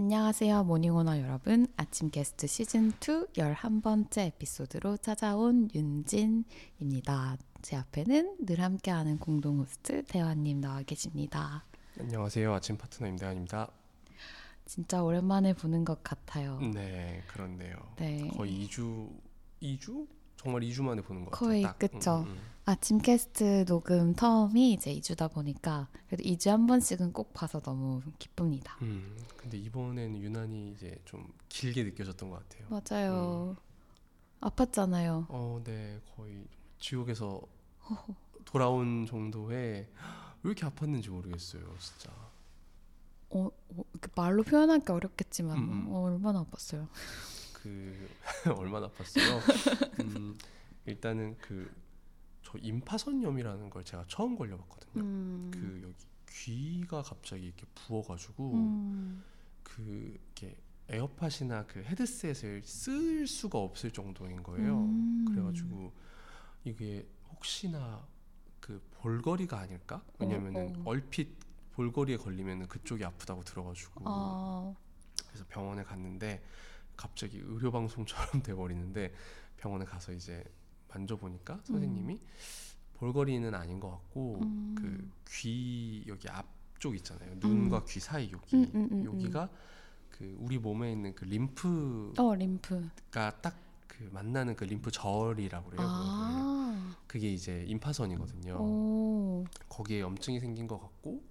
안녕하세요. 모닝오너 여러분. 아침 게스트 시즌 2 11번째 에피소드로 찾아온 윤진입니다. 제 앞에는 늘 함께하는 공동 호스트 대환님 나와 계십니다. 안녕하세요. 아침 파트너 임대환입니다. 진짜 오랜만에 보는 것 같아요. 네, 그렇네요. 네. 거의 2주, 2주? 정말 2주 만에 보는 것 거의 같아요. 딱. 그쵸. 음, 음. 아침 게스트 녹음 term이 이제 2주다 보니까 그래도 2주에 한 번씩은 꼭 봐서 너무 기쁩니다. 음, 근데 이번에는 유난히 이제 좀 길게 느껴졌던 것 같아요. 맞아요. 아팠잖아요. 어, 네, 거의 지옥에서 돌아온 정도의 왜 이렇게 아팠는지 모르겠어요, 진짜. 어, 어, 이렇게 말로 표현하기 어렵겠지만 음, 음. 어, 얼마나 아팠어요. 그 얼마나 아팠어요. 음, 일단은 그 저 임파선염이라는 걸 제가 처음 걸려봤거든요. 음. 그 여기 귀가 갑자기 이렇게 부어가지고 음. 그 이게 에어팟이나 그 헤드셋을 쓸 수가 없을 정도인 거예요. 음. 그래가지고 이게 혹시나 그 볼거리가 아닐까? 왜냐면은 어, 어. 얼핏 볼거리에 걸리면은 그쪽이 아프다고 들어가지고 아, 그래서 병원에 갔는데 갑자기 의료 방송처럼 돼 버리는데 병원에 가서 이제 만져보니까 선생님이 볼거리는 아닌 것 같고 음. 그귀 여기 앞쪽 있잖아요 눈과 귀 사이 여기 음, 음, 음, 여기가 그 우리 몸에 있는 그 림프가 어 림프. 딱그 만나는 그 림프 절이라고 그래요. 아, 그게 이제 임파선이거든요. 오, 거기에 염증이 생긴 것 같고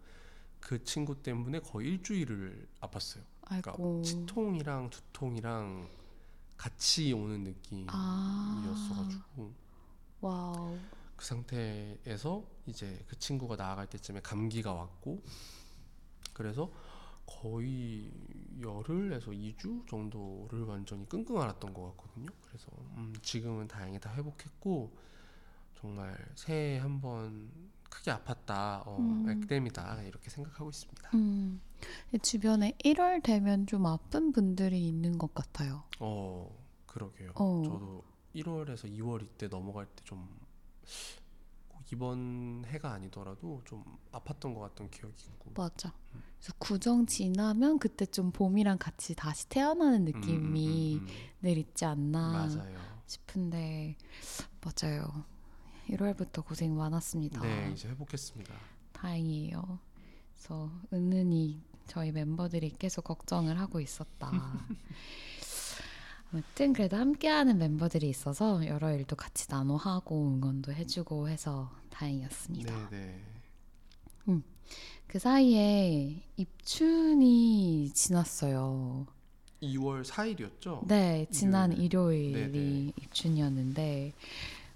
그 친구 때문에 거의 일주일을 아팠어요. 그러니까 아이고. 치통이랑 두통이랑 같이 오는 아, 느낌이었어가지고 와우. 그 상태에서 이제 그 친구가 나아갈 때쯤에 감기가 왔고 그래서 거의 열흘에서 2주 정도를 완전히 끙끙 앓았던 것 같거든요. 그래서 음, 지금은 다행히 다 회복했고 정말 새해 한 번 크게 아팠다, 어, 음. 액땜이다 이렇게 생각하고 있습니다. 음, 주변에 1월 되면 좀 아픈 분들이 있는 것 같아요. 어, 그러게요. 어. 저도 1월에서 2월 이때 넘어갈 때 좀 이번 해가 아니더라도 좀 아팠던 것 같던 기억이 있고. 맞아. 그래서 구정 지나면 그때 좀 봄이랑 같이 다시 태어나는 음, 음, 느낌이 음, 음. 늘 있지 않나 맞아요. 싶은데 맞아요. 1월부터 고생 많았습니다. 네, 이제 회복했습니다. 다행이에요. 그래서 은은히 저희 멤버들이 계속 걱정을 하고 있었다. 아무튼 그래도 함께하는 멤버들이 있어서 여러 일도 같이 나눠 하고 응원도 해주고 해서 다행이었습니다. 네, 네. 그 사이에 입춘이 지났어요. 2월 4일이었죠? 네, 지난 일요일. 일요일이 네네. 입춘이었는데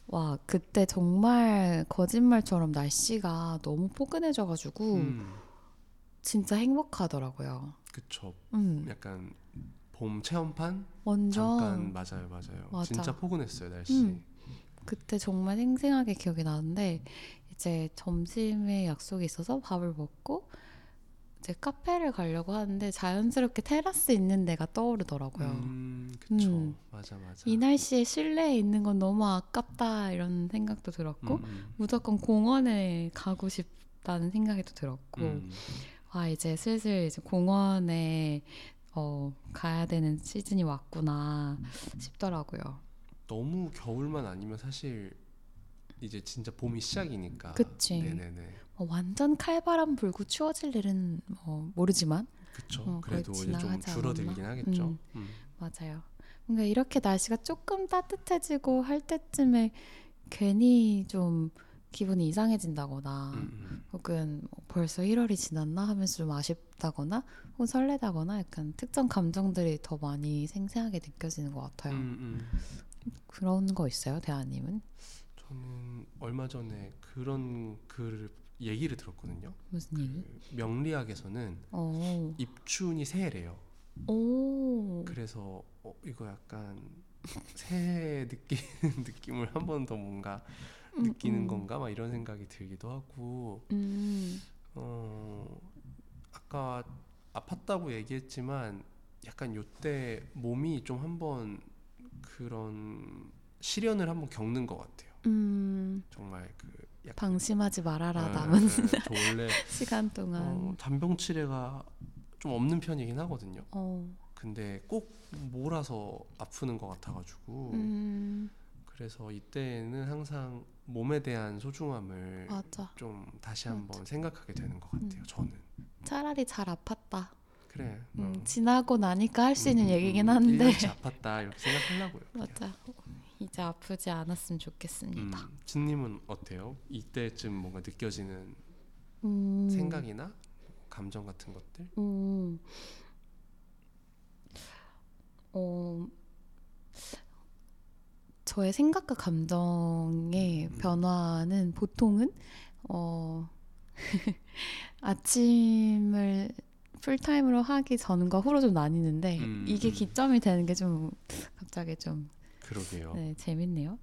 와 그때 정말 거짓말처럼 날씨가 너무 포근해져가지고 음, 진짜 행복하더라고요. 그쵸. 음, 약간 봄 체험판? 완전 잠깐 맞아요, 맞아요. 맞아. 진짜 포근했어요 날씨. 음. 그때 정말 생생하게 기억이 나는데 이제 점심에 약속이 있어서 밥을 먹고 이제 카페를 가려고 하는데 자연스럽게 테라스 있는 데가 떠오르더라고요. 음, 그쵸. 음. 맞아, 맞아. 이 날씨에 실내에 있는 건 너무 아깝다 이런 생각도 들었고 음, 음. 무조건 공원에 가고 싶다는 생각이 또 들었고 음, 와 이제 슬슬 이제 공원에 어, 가야 되는 시즌이 왔구나 싶더라고요. 너무 겨울만 아니면 사실 이제 진짜 봄이 시작이니까. 그치. 네네네. 어, 완전 칼바람 불고 추워질 일은 뭐 모르지만 그쵸. 어, 그래도 이제 좀 줄어들긴 않았나? 하겠죠. 음. 음. 맞아요. 뭔가 이렇게 날씨가 조금 따뜻해지고 할 때쯤에 괜히 좀 기분이 이상해진다거나 음, 음. 혹은 뭐 벌써 1월이 지났나 하면서 좀 아쉽다거나 혹은 설레다거나 약간 특정 감정들이 더 많이 생생하게 느껴지는 것 같아요. 음, 음. 그런 거 있어요, 대하님은? 저는 얼마 전에 그런 그 얘기를 들었거든요. 무슨 얘기? 그 명리학에서는 어, 입춘이 새해래요. 오, 그래서 어, 이거 약간 새해 느끼는 느낌을 한 번 더 뭔가 음, 느끼는 음. 건가 막 이런 생각이 들기도 하고 음, 어 아까 아팠다고 얘기했지만 약간 요때 몸이 좀 한번 그런 시련을 한번 겪는 것 같아요. 음, 정말 그 약간 방심하지 말아라 어, 남은 원래 시간 동안. 어, 잔병 치레가 좀 없는 편이긴 하거든요. 어. 근데 꼭 몰아서 아프는 것 같아가지고 음. 그래서 이때는 항상 몸에 대한 소중함을 맞아. 좀 다시 맞아. 한번 생각하게 되는 것 같아요. 음. 저는 차라리 잘 아팠다. 그래. 음, 어. 지나고 나니까 할 수 있는 음, 음, 얘기긴 음, 한데 1년치 아팠다 이렇게 생각하려고요. 맞아. 이제 아프지 않았으면 좋겠습니다. 음, 진님은 어때요? 이때쯤 뭔가 느껴지는 음. 생각이나 감정 같은 것들? 음. 어, 저의 생각과 감정의 음. 변화는 보통은 어, 아침을 풀타임으로 하기 전과 후로 좀 나뉘는데 음, 이게 음. 기점이 되는 게 좀 갑자기 좀 그러게요. 네, 재밌네요.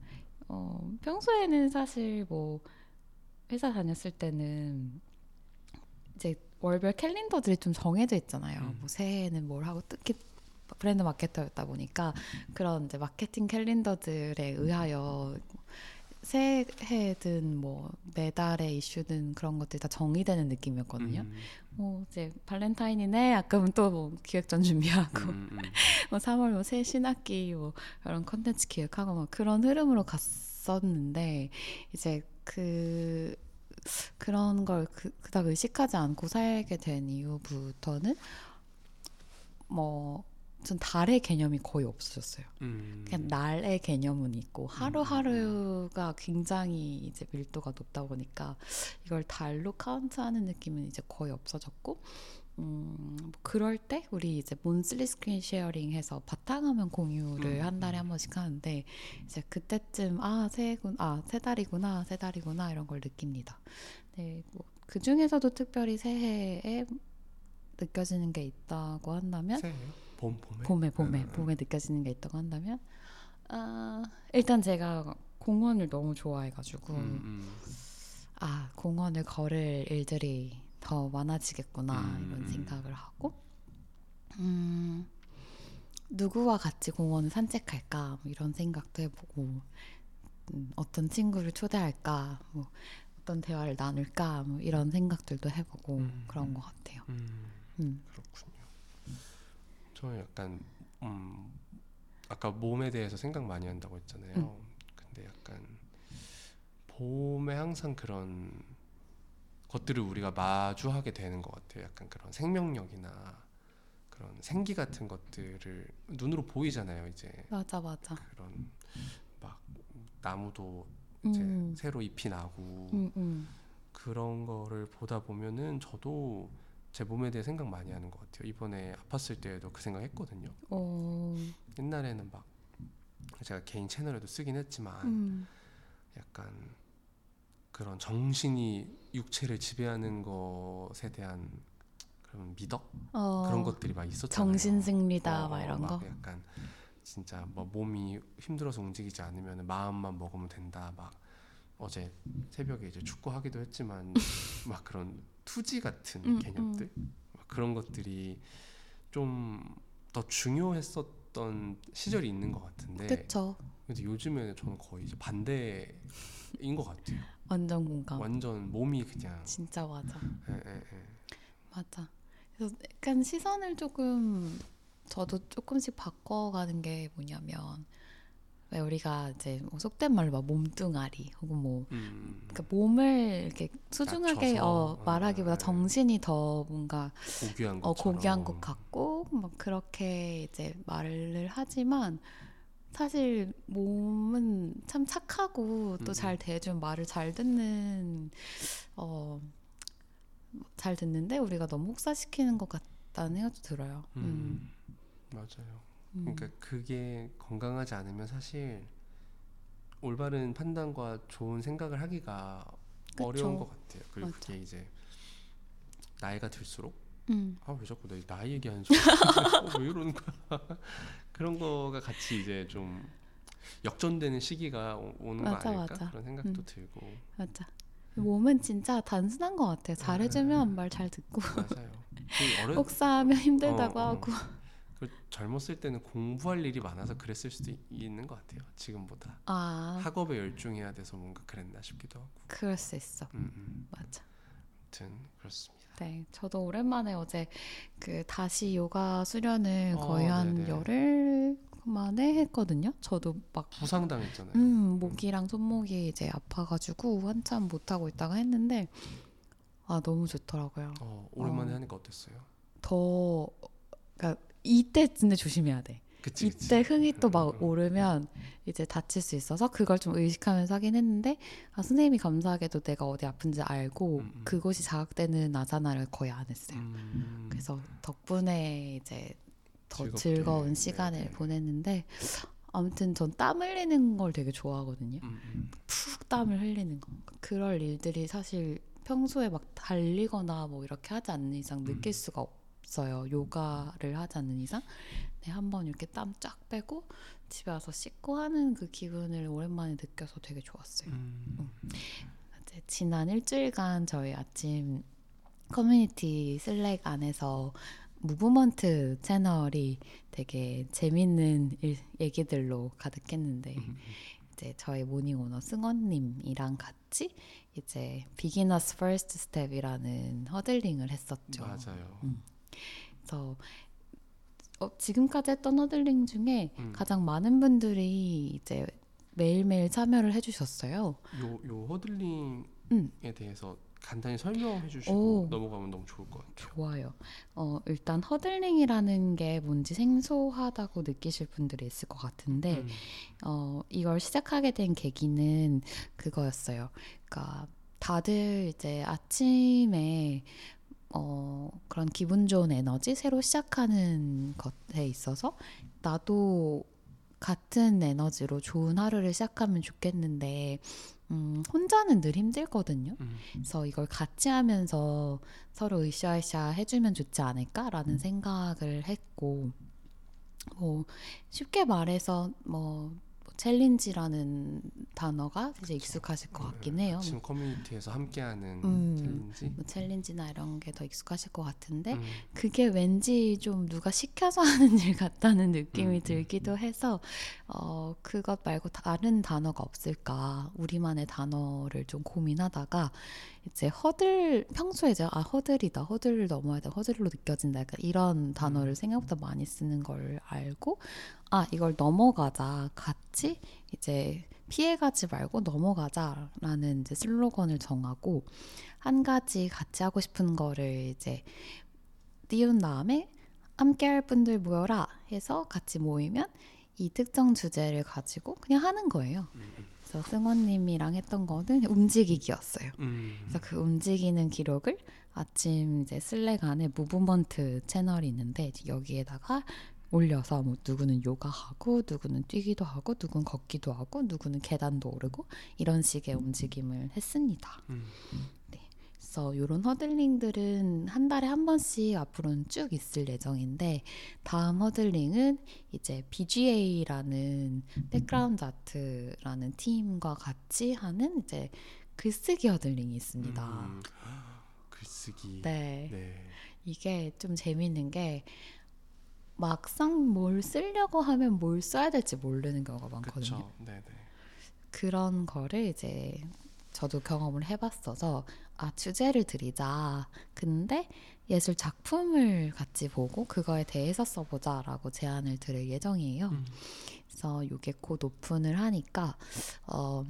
어, 평소에는 사실 뭐 회사 다녔을 때는 이제 월별 캘린더들이 좀 정해져 있잖아요. 음. 뭐 새해에는 뭘 하고 특히 브랜드 마케터였다 보니까 그런 이제 마케팅 캘린더들에 의하여 새해든 뭐 매달의 이슈든 그런 것들이 다 정의되는 느낌이었거든요. 음, 뭐 이제 발렌타인이네. 약간 또뭐 기획전 준비하고 음, 음, 음. 뭐 3월 뭐 새 신학기 뭐 이런 컨텐츠 기획하고 막 그런 흐름으로 갔었는데 이제 그 그런 걸 그, 그닥 의식하지 않고 살게 된 이후부터는 뭐 전 달의 개념이 거의 없어졌어요. 음. 그냥 날의 개념은 있고 하루하루가 굉장히 이제 밀도가 높다 보니까 이걸 달로 카운트하는 느낌은 이제 거의 없어졌고 음, 뭐 그럴 때 우리 이제 몬슬리 스크린 쉐어링해서 바탕화면 공유를 음, 한 달에 음. 한 번씩 하는데 이제 그때쯤 아 새해군 아새 달이구나 새 달이구나 이런 걸 느낍니다. 네, 뭐 그 중에서도 특별히 새해에 느껴지는 게 있다고 한다면 새해? 봄 봄에? 봄에 봄에 음, 음. 봄에 느껴지는 게 있다고 한다면 아 일단 제가 공원을 너무 좋아해가지고 음, 음. 아 공원을 걸을 일들이 더 많아지겠구나 음, 이런 음. 생각을 하고 음 누구와 같이 공원을 산책할까 뭐 이런 생각도 해보고 음, 어떤 친구를 초대할까 뭐 어떤 대화를 나눌까 뭐 이런 생각들도 해보고 음, 그런 음. 것 같아요. 음, 음. 그렇군요. 저는 약간 음, 아까 몸에 대해서 생각 많이 한다고 했잖아요. 음. 근데 약간 봄에 항상 그런 것들을 우리가 마주하게 되는 것 같아요. 약간 그런 생명력이나 그런 생기 같은 것들을 눈으로 보이잖아요. 이제 맞아 맞아. 그런 막 나무도 이제 음, 새로 잎이 나고 음, 음. 그런 거를 보다 보면은 저도 제 몸에 대해 생각 많이 하는 것 같아요. 이번에 아팠을 때에도 그 생각 했거든요. 어, 옛날에는 막 제가 개인 채널에도 쓰긴 했지만 음. 약간 그런 정신이 육체를 지배하는 것에 대한 그런 미덕 어, 그런 것들이 막 있었잖아요. 정신 승리다 어, 막 이런 막 거. 약간 진짜 뭐 몸이 힘들어서 움직이지 않으면 마음만 먹으면 된다. 막 어제 새벽에 이제 축구 하기도 했지만 막 그런 투지 같은 음, 개념들 막 그런 것들이 좀 더 중요했었던 시절이 있는 것 같은데 그쵸. 근데 요즘에는 저는 거의 이제 반대인 것 같아요. 완전 공감. 완전 몸이 그냥 진짜 맞아. 예, 예, 예. 맞아. 그래서 약간 시선을 조금 저도 조금씩 바꿔가는 게 뭐냐면 왜 우리가 이제 뭐 속된 말로 막 몸뚱아리 혹은 뭐 음, 그러니까 몸을 이렇게 소중하게 낮춰서, 어, 말하기보다 아, 정신이 더 뭔가 고귀한 어, 고귀한 것 같고 막 그렇게 이제 말을 하지만 사실 몸은 참 착하고 또 음. 잘 대해주면 말을 잘 듣는 어 잘 듣는데 우리가 너무 혹사시키는 것 같다는 생각도 들어요. 음. 음, 맞아요. 음. 그러니까 그게 건강하지 않으면 사실 올바른 판단과 좋은 생각을 하기가 그쵸. 어려운 것 같아요. 그리고 맞아. 그게 이제 나이가 들수록 음. 아왜 자꾸 내 나이 얘기하는 줄 어, 왜 이러는 거야 그런 거가 같이 이제 좀 역전되는 시기가 오- 오는 맞아, 거 아닐까 맞아. 그런 생각도 음. 들고 맞아. 몸은 진짜 단순한 것 같아요. 잘해주면 말 잘 듣고 맞아요. 그 어려 혹사하면 힘들다고 어, 어. 하고 그 젊었을 때는 공부할 일이 많아서 그랬을 수도 있- 있는 것 같아요. 지금보다 아 학업에 열중해야 돼서 뭔가 그랬나 싶기도 하고. 그럴 수 있어. 음, 음. 맞아. 아무튼 그렇습니다. 네, 저도 오랜만에 어제 그 다시 요가 수련을 어, 거의 한 네네. 열흘 만에 했거든요. 저도 막 부상당했잖아요. 음, 목이랑 손목이 이제 아파가지고 한참 못 하고 있다가 했는데 아 너무 좋더라고요. 어, 오랜만에 어. 하니까 어땠어요? 더 그러니까 이때 진짜 조심해야 돼. 그치 그치. 이때 흥이 또 음, 막 음. 오르면 이제 다칠 수 있어서 그걸 좀 의식하면서 하긴 했는데 아, 선생님이 감사하게도 내가 어디 아픈지 알고 음, 음. 그곳이 자극되는 아사나를 거의 안 했어요. 음, 그래서 덕분에 이제 더 즐겁게, 즐거운 네, 시간을 네. 보냈는데 아무튼 전 땀 흘리는 걸 되게 좋아하거든요. 음, 음. 푹 땀을 흘리는 거. 그럴 일들이 사실 평소에 막 달리거나 뭐 이렇게 하지 않는 이상 느낄 음. 수가 없 어요. 요가를 하지 않는 이상. 네, 한번 이렇게 땀 쫙 빼고 집에 와서 씻고 하는 그 기분을 오랜만에 느껴서 되게 좋았어요. 음. 이제 지난 일주일간 저희 아침 커뮤니티 Slack 안에서 movement 채널이 되게 재밌는 일- 얘기들로 가득했는데 음. 이제 저희 모닝 오너 승원님이랑 같이 이제 Beginner's First Step이라는 huddling을 했었죠. 맞아요. 그래서 어, 지금까지 했던 huddling 중에 음. 가장 많은 분들이 이제 매일매일 참여를 해주셨어요. 요, 요 허들링에 음. 대해서 간단히 설명해 주시고 오. 넘어가면 너무 좋을 것 같아요. 좋아요. 어, 일단 허들링이라는 게 뭔지 생소하다고 느끼실 분들이 있을 것 같은데 음. 어, 이걸 시작하게 된 계기는 그거였어요. 그러니까 다들 이제 아침에 어, 그런 기분 좋은 에너지, 새로 시작하는 것에 있어서 나도 같은 에너지로 좋은 하루를 시작하면 좋겠는데, 음, 혼자는 늘 힘들거든요. 음. 그래서 이걸 같이 하면서 서로 으쌰으쌰 해주면 좋지 않을까라는 생각을 했고, 뭐, 쉽게 말해서 뭐, 뭐 challenge라는 단어가 이제 익숙하실 것 같긴 해요. 아침 커뮤니티에서 함께하는 음. challenge. 뭐 challenge나 이런 게 더 익숙하실 것 같은데 음. 그게 왠지 좀 누가 시켜서 하는 일 같다는 느낌이 음, 음, 들기도 해서 어 그것 말고 다른 단어가 없을까 우리만의 단어를 좀 고민하다가 이제 허들 평소에 제가 아 허들이다 허들을 넘어야 돼 허들로 느껴진다 약간 이런 단어를 음. 생각보다 많이 쓰는 걸 알고 아 이걸 넘어가자 같이 이제 피해가지 말고 넘어가자라는 이제 슬로건을 정하고 한 가지 같이 하고 싶은 거를 이제 띄운 다음에 함께 할 분들 모여라 해서 같이 모이면 이 특정 주제를 가지고 그냥 하는 거예요. 음, 음. 그래서 승원님이랑 했던 거는 움직이기였어요. 음. 그래서 그 움직이는 기록을 아침 이제 슬랙 안에 무브먼트 채널이 있는데 여기에다가 올려서 뭐 누구는 요가하고 누구는 뛰기도 하고 누구는 걷기도 하고 누구는 계단도 오르고 이런 식의 움직임을 했습니다. 음. 그래서 이런 huddling들은 한 달에 한 번씩 앞으로는 쭉 있을 예정인데 다음 huddling은 이제 BGA라는 Background Art라는 팀과 같이 하는 이제 글쓰기 huddling이 있습니다. 음. 글쓰기. 네. 네. 이게 좀 재밌는 게 막상 뭘 쓰려고 하면 뭘 써야 될지 모르는 경우가 많거든요. 그렇죠. 네, 네. 그런 거를 이제 저도 경험을 해봤어서 아 주제를 드리자. 근데 예술 작품을 같이 보고 그거에 대해서 써보자라고 제안을 드릴 예정이에요. 음. 그래서 이게 곧 오픈을 하니까 어,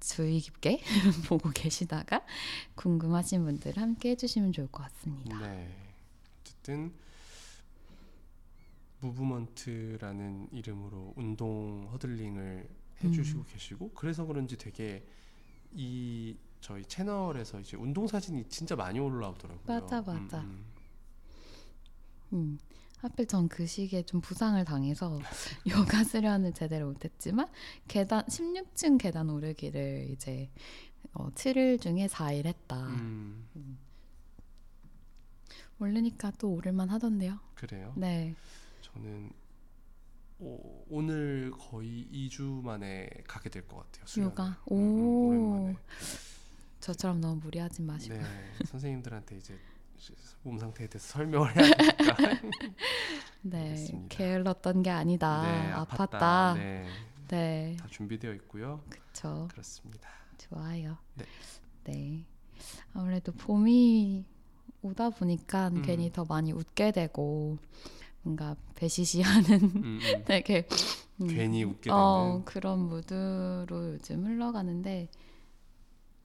주의 깊게 보고 계시다가 궁금하신 분들 함께 해주시면 좋을 것 같습니다. 네. 어쨌든 무브먼트라는 이름으로 운동 허들링을 해주시고 음. 계시고 그래서 그런지 되게 이 저희 채널에서 이제 운동 사진이 진짜 많이 올라오더라고요. 맞아, 맞아. 음, 음, 하필 전 그 시기에 좀 부상을 당해서 요가 수련을 제대로 못했지만 계단 16층 계단 오르기를 이제 어, 7일 중에 4일 했다. 음, 음, 오르니까 또 오를만 하던데요. 그래요. 네. 저는 오, 오늘 거의 2주 만에 가게 될 것 같아요. 수련을. 요가? 음, 음, 오. 오랜만에. 저처럼 너무 무리하지 마시고. 네, 선생님들한테 이제 몸 상태에 대해서 설명을 해야 되니까. 네. 알겠습니다. 게을렀던 게 아니다. 네, 아팠다. 네, 네. 다 준비되어 있고요. 그쵸. 그렇습니다. 좋아요. 네. 네. 아무래도 봄이 오다 보니까 음. 괜히 더 많이 웃게 되고 뭔가 배시시하는 음, 음. 되게 음, 괜히 웃게 되는. 어, 그런 무드로 요즘 흘러가는데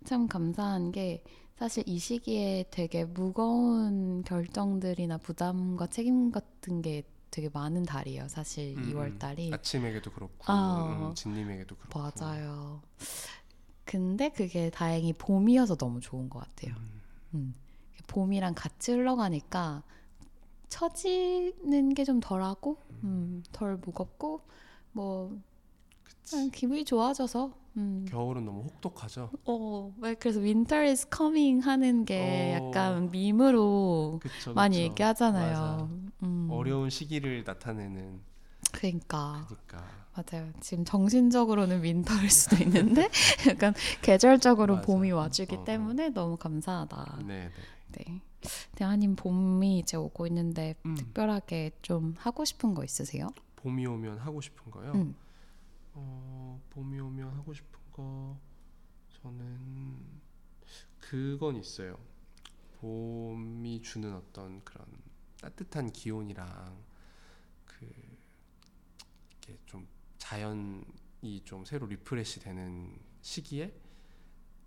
참 감사한 게 사실 이 시기에 되게 무거운 결정들이나 부담과 책임 같은 게 되게 많은 달이에요. 사실 음, 2월 음. 달이. 아침에게도 그렇고 아. 음, 진님에게도 그렇고. 맞아요. 근데 그게 다행히 봄이어서 너무 좋은 것 같아요. 음, 음. 봄이랑 같이 흘러가니까 처지는 게 좀 덜하고 음, 덜 무겁고 뭐 그냥 기분이 좋아져서 음. 겨울은 너무 혹독하죠. 어, 왜 그래서 winter is coming 하는 게 어. 약간 밈으로 그쵸, 많이 그쵸. 얘기하잖아요. 음. 어려운 시기를 나타내는 그러니까 그러니까 맞아요. 지금 정신적으로는 윈터일 수도 있는데 약간 계절적으로 맞아. 봄이 와주기 어, 어. 때문에 너무 감사하다. 네, 네. 네. 대하님 봄이 이제 오고 있는데 음, 특별하게 좀 하고 싶은 거 있으세요? 봄이 오면 하고 싶은 거요. 음. 어, 봄이 오면 하고 싶은 거 저는 그건 있어요. 봄이 주는 어떤 그런 따뜻한 기온이랑 그 이렇게 좀 자연이 좀 새로 refresh 되는 시기에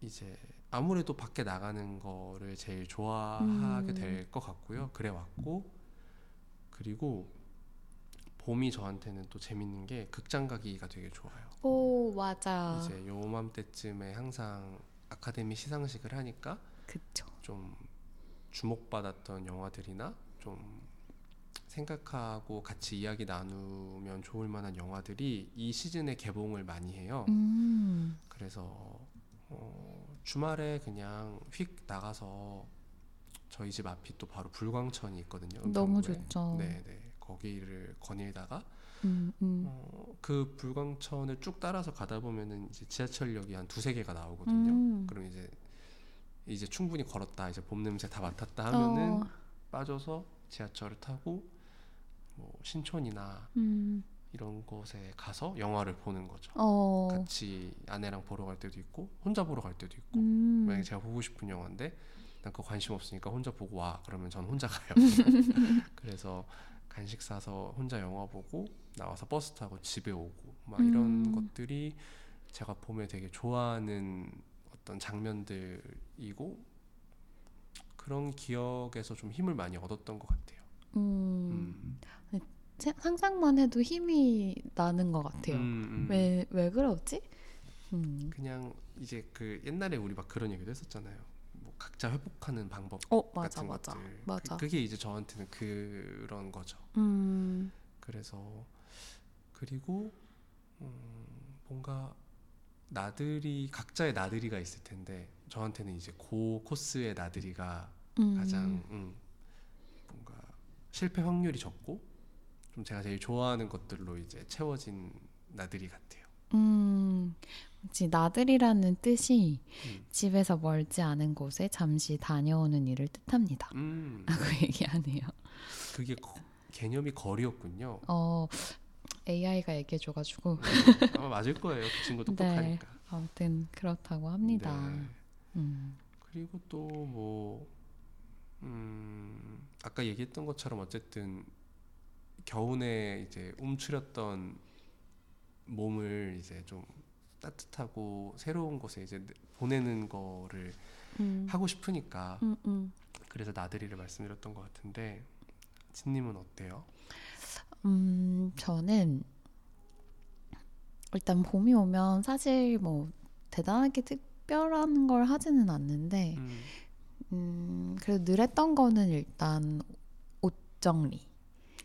이제 아무래도 밖에 나가는 거를 제일 좋아하게 음. 될것 같고요. 그래 왔고 그리고 봄이 저한테는 또 재밌는 게 극장 가기가 되게 좋아요. 오 맞아. 이제 요맘때쯤에 항상 아카데미 시상식을 하니까 그쵸. 좀 주목받았던 영화들이나 좀 생각하고 같이 이야기 나누면 좋을 만한 영화들이 이 시즌에 개봉을 많이 해요. 음. 그래서 어, 주말에 그냥 휙 나가서 저희 집 앞이 또 바로 불광천이 있거든요. 너무. 좋죠. 네, 네. 거기를 거닐다가 음, 음. 어, 그 불광천을 쭉 따라서 가다 보면은 이제 지하철역이 한 두세 개가 나오거든요. 음. 그럼 이제 이제 충분히 걸었다. 이제 봄 냄새 다 맡았다 하면은 어, 빠져서 지하철을 타고 뭐 신촌이나 음. 이런 곳에 가서 영화를 보는 거죠. 어. 같이 아내랑 보러 갈 때도 있고 혼자 보러 갈 때도 있고 음. 만약에 제가 보고 싶은 영화인데 난 그거 관심 없으니까 혼자 보고 와 그러면 저는 혼자 가요 그래서 간식 사서 혼자 영화 보고 나와서 버스 타고 집에 오고 막 이런 음. 것들이 제가 봄에 되게 좋아하는 어떤 장면들이고 그런 기억에서 좀 힘을 많이 얻었던 것 같아요 음. 음. 세- 상상만 해도 힘이 나는 것 같아요. 음, 음. 왜, 왜 그러지? 음. 그냥 이제 그 옛날에 우리 막 그런 얘기도 했었잖아요 뭐 각자 회복하는 방법 어, 맞아, 같은 맞아. 것들 맞아. 그, 게 이제 저한테는 그런 거죠. 음. 그래서 그리고 음, 뭔가 나들이 각자의 나들이가 있을 텐데 저한테는 이제 고 코스의 나들이가 음. 가장 음, 뭔가 실패 확률이 적고 좀 제가 제일 좋아하는 것들로 이제 채워진 나들이 같아요. 음. 나들이라는 뜻이 음. 집에서 멀지 않은 곳에 잠시 다녀오는 일을 뜻합니다. 음, 라고 얘기하네요. 그게 거- 개념이 거리였군요. 어, AI가 얘기해줘가지고. 아마 맞을 거예요. 그 친구 네. 똑똑하니까. 아무튼 그렇다고 합니다. 네. 음. 그리고 또 뭐 음, 아까 얘기했던 것처럼 어쨌든 겨우내 이제 움츠렸던 몸을 이제 좀 따뜻하고 새로운 곳에 이제 보내는 거를 음. 하고 싶으니까 음, 음. 그래서 나들이를 말씀드렸던 것 같은데 진님은 어때요? 음, 저는 일단 봄이 오면 사실 뭐 대단하게 특별한 걸 하지는 않는데 음, 음, 그래도 늘 했던 거는 일단 옷 정리.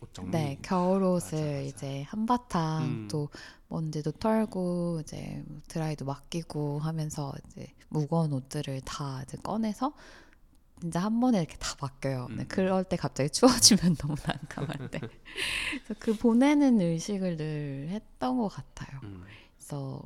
옷 정리. 네, 겨울 옷을 맞아, 맞아. 이제 한바탕 음. 또 먼지도 털고 이제 뭐 드라이도 맡기고 하면서 이제 무거운 옷들을 다 이제 꺼내서 이제 한 번에 이렇게 다 맡겨요. 네, 음. 그럴 때 갑자기 추워지면 너무 난감할 때. 그래서 그 보내는 의식을 늘 했던 것 같아요. 음, 그래서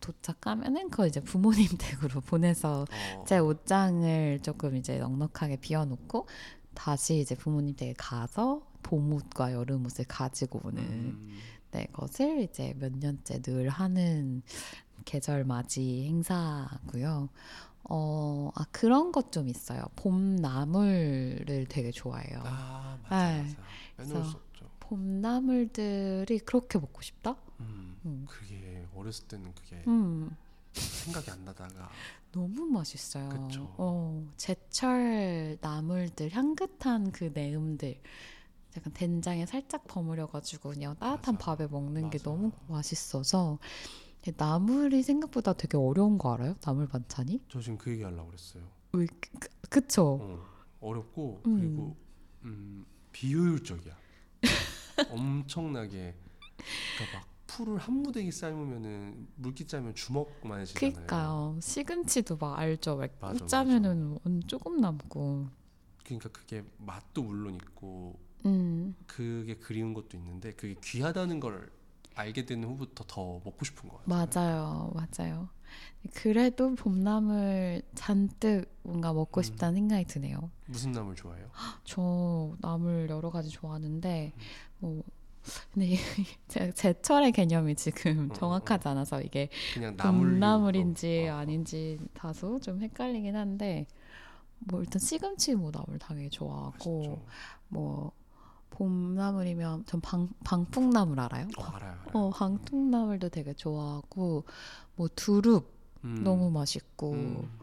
도착하면은 그거 이제 부모님 댁으로 보내서 어, 제 옷장을 조금 이제 넉넉하게 비워놓고 다시 이제 부모님 댁에 가서 봄옷과 여름옷을 가지고 오는 음, 네, 것을 이제 몇 년째 늘 하는 계절 맞이 행사고요. 어, 아, 그런 것 좀 있어요. 봄 나물을 되게 좋아해요. 아 맞아 네. 맞아. 그래서 수 없죠. 봄 나물들이 그렇게 먹고 싶다? 음, 음. 그게 어렸을 때는 그게 음, 생각이 안 나다가 너무 맛있어요. 그쵸. 어, 제철 나물들, 향긋한 그 내음들. 약간 된장에 살짝 버무려가지고 그냥 따뜻한 맞아. 밥에 먹는 게 맞아. 너무 맛있어서 나물이 생각보다 되게 어려운 거 알아요? 나물 반찬이? 저 지금 그 얘기 하려고 그랬어요. 왜, 그, 그- 그쵸? 어, 어렵고 음. 그리고 음, 비효율적이야. 엄청나게 그러니까 막 풀을 한 무대기 삶으면은 물기 짜면 주먹만 해지잖아요. 그니까요. 시금치도 막 알죠? 막 짜면은 조금 남고. 그러니까 그게 맛도 물론 있고 음, 그게 그리운 것도 있는데 그게 귀하다는 걸 알게 되는 후부터 더 먹고 싶은 거예요. 맞아요. 맞아요. 그래도 봄나물 잔뜩 뭔가 먹고 음. 싶다는 생각이 드네요. 무슨 나물 좋아해요? 저 나물 여러 가지 좋아하는데 음. 뭐 근데 제가 제철의 개념이 지금 어, 정확하지 않아서 이게 봄나물인지 어, 어. 아닌지 다소 좀 헷갈리긴 한데 뭐 일단 시금치 뭐 나물 당연히 좋아하고 맛있죠. 뭐 봄나물이면 전 방, 방풍나물 알아요? 어, 알아요. 알아요. 어, 방풍나물도 되게 좋아하고 뭐 두릅 음. 너무 맛있고 음.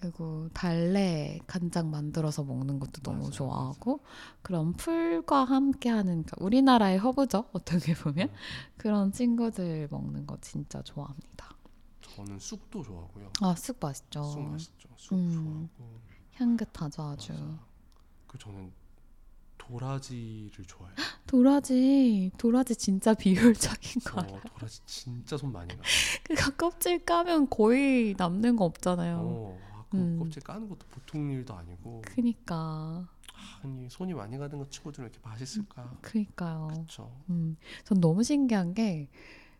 그리고 달래 간장 만들어서 먹는 것도 너무 맞아요, 좋아하고 그런 풀과 함께하는 그러니까 우리나라의 허브죠 어떻게 보면 음. 그런 친구들 먹는 거 진짜 좋아합니다. 저는 쑥도 좋아하고요. 아쑥 맛있죠. 쑥 맛있죠. 쑥 음. 좋아하고. 향긋하죠 아주. 맞아. 그 저는 도라지를 좋아해요. 도라지 도라지 진짜 비효율적인 거. 어, 도라지 진짜 손 많이 가. 그거 껍질 까면 거의 남는 거 없잖아요. 어, 아, 그 음. 껍질 까는 것도 보통 일도 아니고. 그니까 아니 손이 많이 가는 것 치고도 이렇게 맛있을까? 그니까요. 그렇죠. 음, 전 너무 신기한 게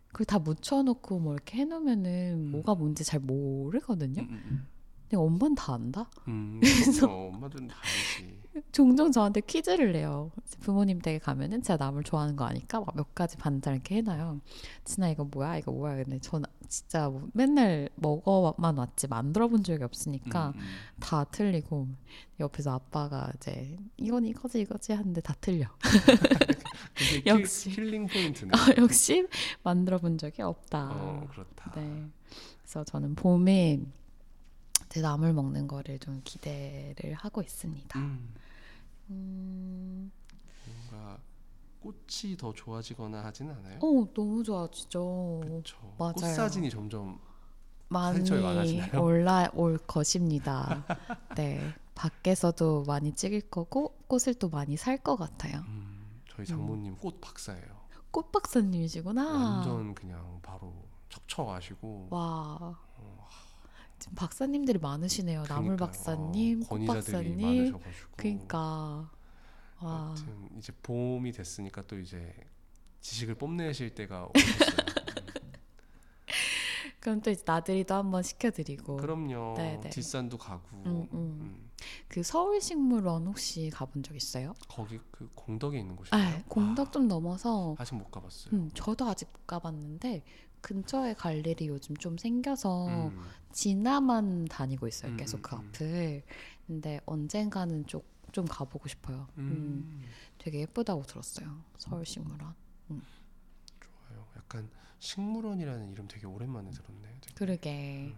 그걸 다 묻혀놓고 뭐 이렇게 해놓으면은 뭐가 뭔지 잘 모르거든요. 음, 음, 근데 엄마는 다 안다. 음. 그래서- 어, 엄마들은 다 알지. 종종 저한테 퀴즈를 내요. 부모님 댁에 가면은 제가 나물 좋아하는 거 아니까 막 몇 가지 반찬 이렇게 해놔요. 진아 이거 뭐야? 이거 뭐야? 근데 전 진짜 뭐 맨날 먹어만 왔지 만들어 본 적이 없으니까 음, 음. 다 틀리고 옆에서 아빠가 이제 이건 이거지 이거지 하는데 다 틀려. 역시. 힐링 포인트네. 아, 역시 만들어 본 적이 없다. 어, 그렇다. 네. 그래서 저는 봄에 제 나물 먹는 거를 좀 기대를 하고 있습니다. 음, 음, 뭔가 꽃이 더 좋아지거나 하진 않아요? 어 너무 좋아지죠. 그렇죠. 맞아요. 꽃 사진이 점점 많이? 올라올 것입니다. 네. 밖에서도 많이 찍을 거고 꽃을 또 많이 살 것 같아요. 음, 저희 장모님 꽃 박사예요. 꽃 박사님이시구나. 완전 그냥 바로 척척 아시고 와. 어, 지금 박사님들이 많으시네요. 나물 그러니까요. 박사님, 어, 꽃 권위자들이 박사님. 많으셔가지고 그러니까 와. 이제 봄이 됐으니까 또 이제 지식을 뽐내실 때가 오셨어요. 그럼 또 이제 나들이도 한번 시켜드리고. 음, 그럼요. 네, 네. 뒷산도 가고 음, 음. 음, 그 서울식물원 혹시 가본 적 있어요? 거기 그 공덕에 있는 곳인가요? 아, 공덕 좀 넘어서. 아, 아직 못 가봤어요. 음, 저도 아직 못 가봤는데 근처에 갈 일이 요즘 좀 생겨서 음, 지나만 다니고 있어요. 음, 계속 음, 그 음. 앞을. 근데 언젠가는 좀, 좀 가보고 싶어요. 음, 음, 되게 예쁘다고 들었어요. 서울식물원. 좋아요. 약간 식물원이라는 이름 되게 오랜만에 들었네요. 되게. 그러게 음.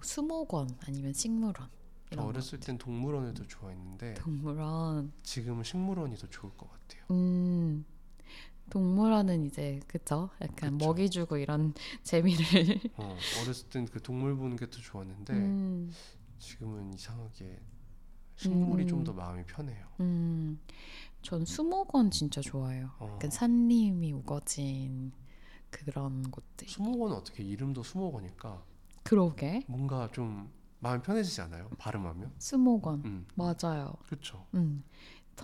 수목원 아니면 식물원 저 어렸을 땐 동물원을 더 좋아했는데 동물원. 지금은 식물원이 더 좋을 것 같아요. 음. 동물원은 이제 그쵸? 약간 그쵸. 먹이 주고 이런 재미를. 어, 어렸을 땐 그 동물 보는 게 더 좋았는데 음, 지금은 이상하게 식물이 음. 좀더 마음이 편해요. 음. 전 수목원 진짜 좋아해요. 어. 약간 산림이 우거진 그런 곳들. 수목원은 어떻게 이름도 수목원이니까 그러게. 뭔가 좀 마음이 편해지지 않아요? 발음하면? 수목원. 음, 맞아요. 그렇죠. 음.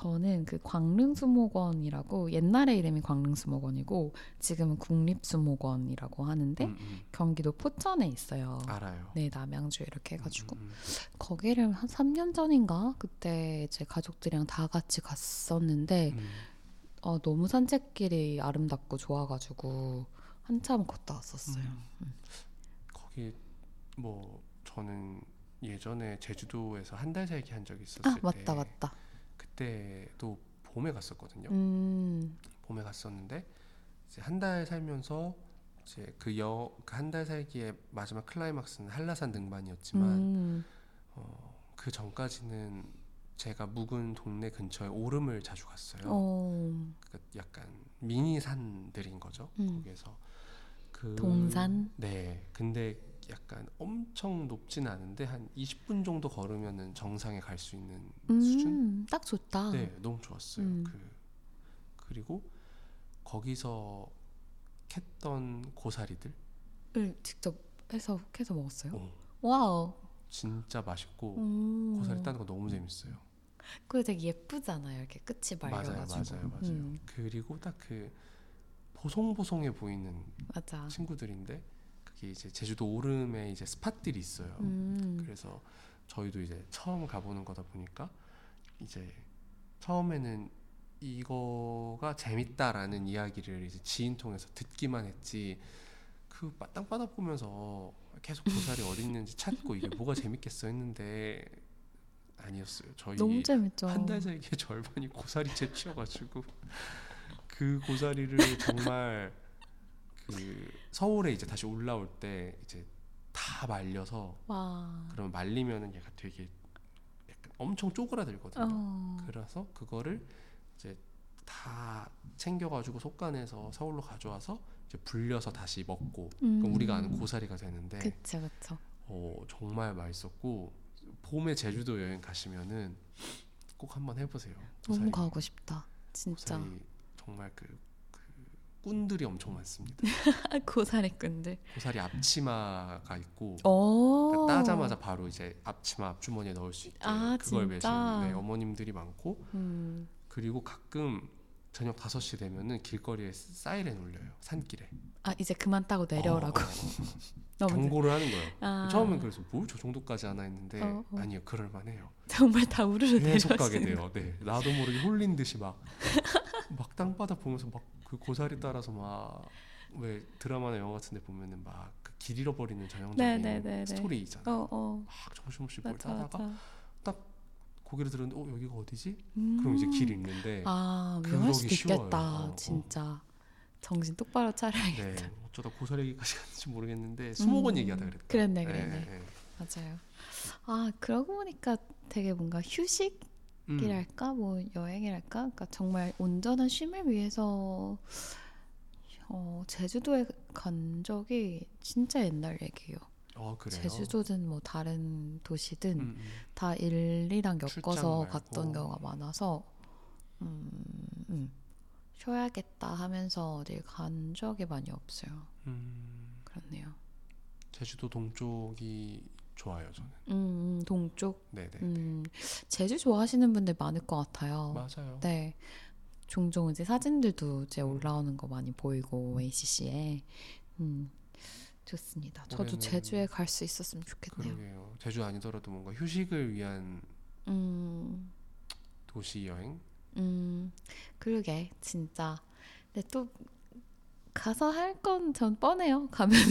저는 그 광릉수목원이라고 옛날에 이름이 광릉수목원이고 지금은 국립수목원이라고 하는데 음, 음. 경기도 포천에 있어요. 알아요. 네, 남양주 이렇게 해가지고 음, 음, 거기를 한 3년 전인가 그때 이제 가족들이랑 다 같이 갔었는데 음. 어, 너무 산책길이 아름답고 좋아가지고 한참 걷다 왔었어요. 음. 거기 뭐 저는 예전에 제주도에서 한 달 살기 한 적이 있었을 아때 맞다 맞다. 그때도 봄에 갔었거든요. 음. 봄에 갔었는데 이제 한 달 살면서 이제 그여한 달 살기의 마지막 클라이막스는 한라산 등반이었지만 음. 어, 그 전까지는 제가 묵은 동네 근처에 오름을 자주 갔어요. 어. 그 약간 미니 산들인 거죠. 음. 거기에서 그 동산? 네. 근데 약간 엄청 높진 않은데 한 20분 정도 걸으면은 정상에 갈 수 있는 수준. 음. 딱 좋다. 네, 너무 좋았어요. 음. 그 그리고 거기서 캤던 고사리들 을 직접 해서 해서 먹었어요. 어, wow. 진짜 맛있고 음. 고사리 따는 거 너무 재밌어요. 그게 되게 예쁘잖아요. 이렇게 끝이 맞아요, 말려가지고. 맞아요, 맞아요. 음. 그리고 딱 그 보송보송해 보이는 맞아. 친구들인데 이제 제주도 오름에 이제 spot들이 있어요. 음. 그래서 저희도 이제 처음 가보는 거다 보니까 이제 처음에는 이거가 재밌다라는 이야기를 이제 지인 통해서 듣기만 했지 그 바- 땅바닥 보면서 계속 고사리 어디 있는지 찾고 이게 뭐가 재밌겠어 했는데 아니었어요. 저희 너무 재밌죠. 한달 살기의 절반이 고사리 채취여가지고 그 고사리를 정말 그 서울에 이제 다시 올라올 때 이제 다 말려서 와. 그러면 말리면은 얘가 되게 약간 엄청 쪼그라들거든요. 어. 그래서 그거를 이제 다 챙겨가지고 속간해서 서울로 가져와서 이제 불려서 다시 먹고 음. 그럼 우리가 아는 고사리가 되는데 그쵸 그쵸. 어, 정말 맛있었고 봄에 제주도 여행 가시면은 꼭 한번 해보세요. 너무 고사리. 가고 싶다. 진짜. 고사리 정말 그, 그 꾼들이 엄청 많습니다. 고사리 꾼들. 고사리 앞치마가 있고 오. 그러니까 따자마자 바로 이제 앞치마 앞주머니에 넣을 수 있게 아, 그걸? 매시는 네, 어머님들이 많고 음. 그리고 가끔 저녁 5시 되면은 길거리에 사이렌 울려요. 산길에. 아 이제 그만 따고 내려오라고. 어, 어, 어. 너무 경고를 하는 거예요. 아. 처음엔 그래서 뭘 저 정도까지 하나 했는데 어, 어. 아니요 그럴 만해요. 정말 다 우르르 계속 가게 내려오시는 돼요. 네, 나도 모르게 홀린 듯이 막 막 땅바닥 보면서 막 그 고사리 따라서 막 왜 드라마나 영화 같은데 보면은 막그길 잃어버리는 전형적인 네네네네. 스토리 있잖아요. 어 어. 막 정신없이 뭘 따다가 맞아. 고개를 들었는데 어 여기가 어디지? 음. 그럼 이제 길이 있는데 아 위험할 수도. 있겠다. 어, 어. 진짜 정신 똑바로 차려야겠다. 네 어쩌다 고사리 얘기까지 갔는지 모르겠는데 수목원 음. 얘기하다 그랬다. 그랬네 네, 그랬네. 네. 맞아요. 아 그러고 보니까 되게 뭔가 휴식 음, 이랄까 뭐 여행이랄까 그러니까 정말 온전한 쉼을 위해서 어, 제주도에 간 적이 진짜 옛날 얘기예요. 어. 제주도든 뭐 다른 도시든 음, 음. 다 일이랑 엮어서. 갔던 경우가 많아서 음, 음, 쉬어야겠다 하면서 어딜 간 적이 많이 없어요. 음, 그렇네요. 제주도 동쪽이 좋아요 저는. 음, 음, 동쪽 네네. 음, 제주 좋아하시는 분들 많을 것 같아요. 맞아요. 네. 종종 이제 사진들도 이제 올라오는 거 많이 보이고 ACC에 음, 좋습니다. 저도 제주에 갈 수 있었으면 좋겠네요. 그러게요. 제주 아니더라도 뭔가 휴식을 위한 음, 도시 여행. 음, 그러게 진짜. 근데 또 가서 할 건 전 뻔해요. 가면은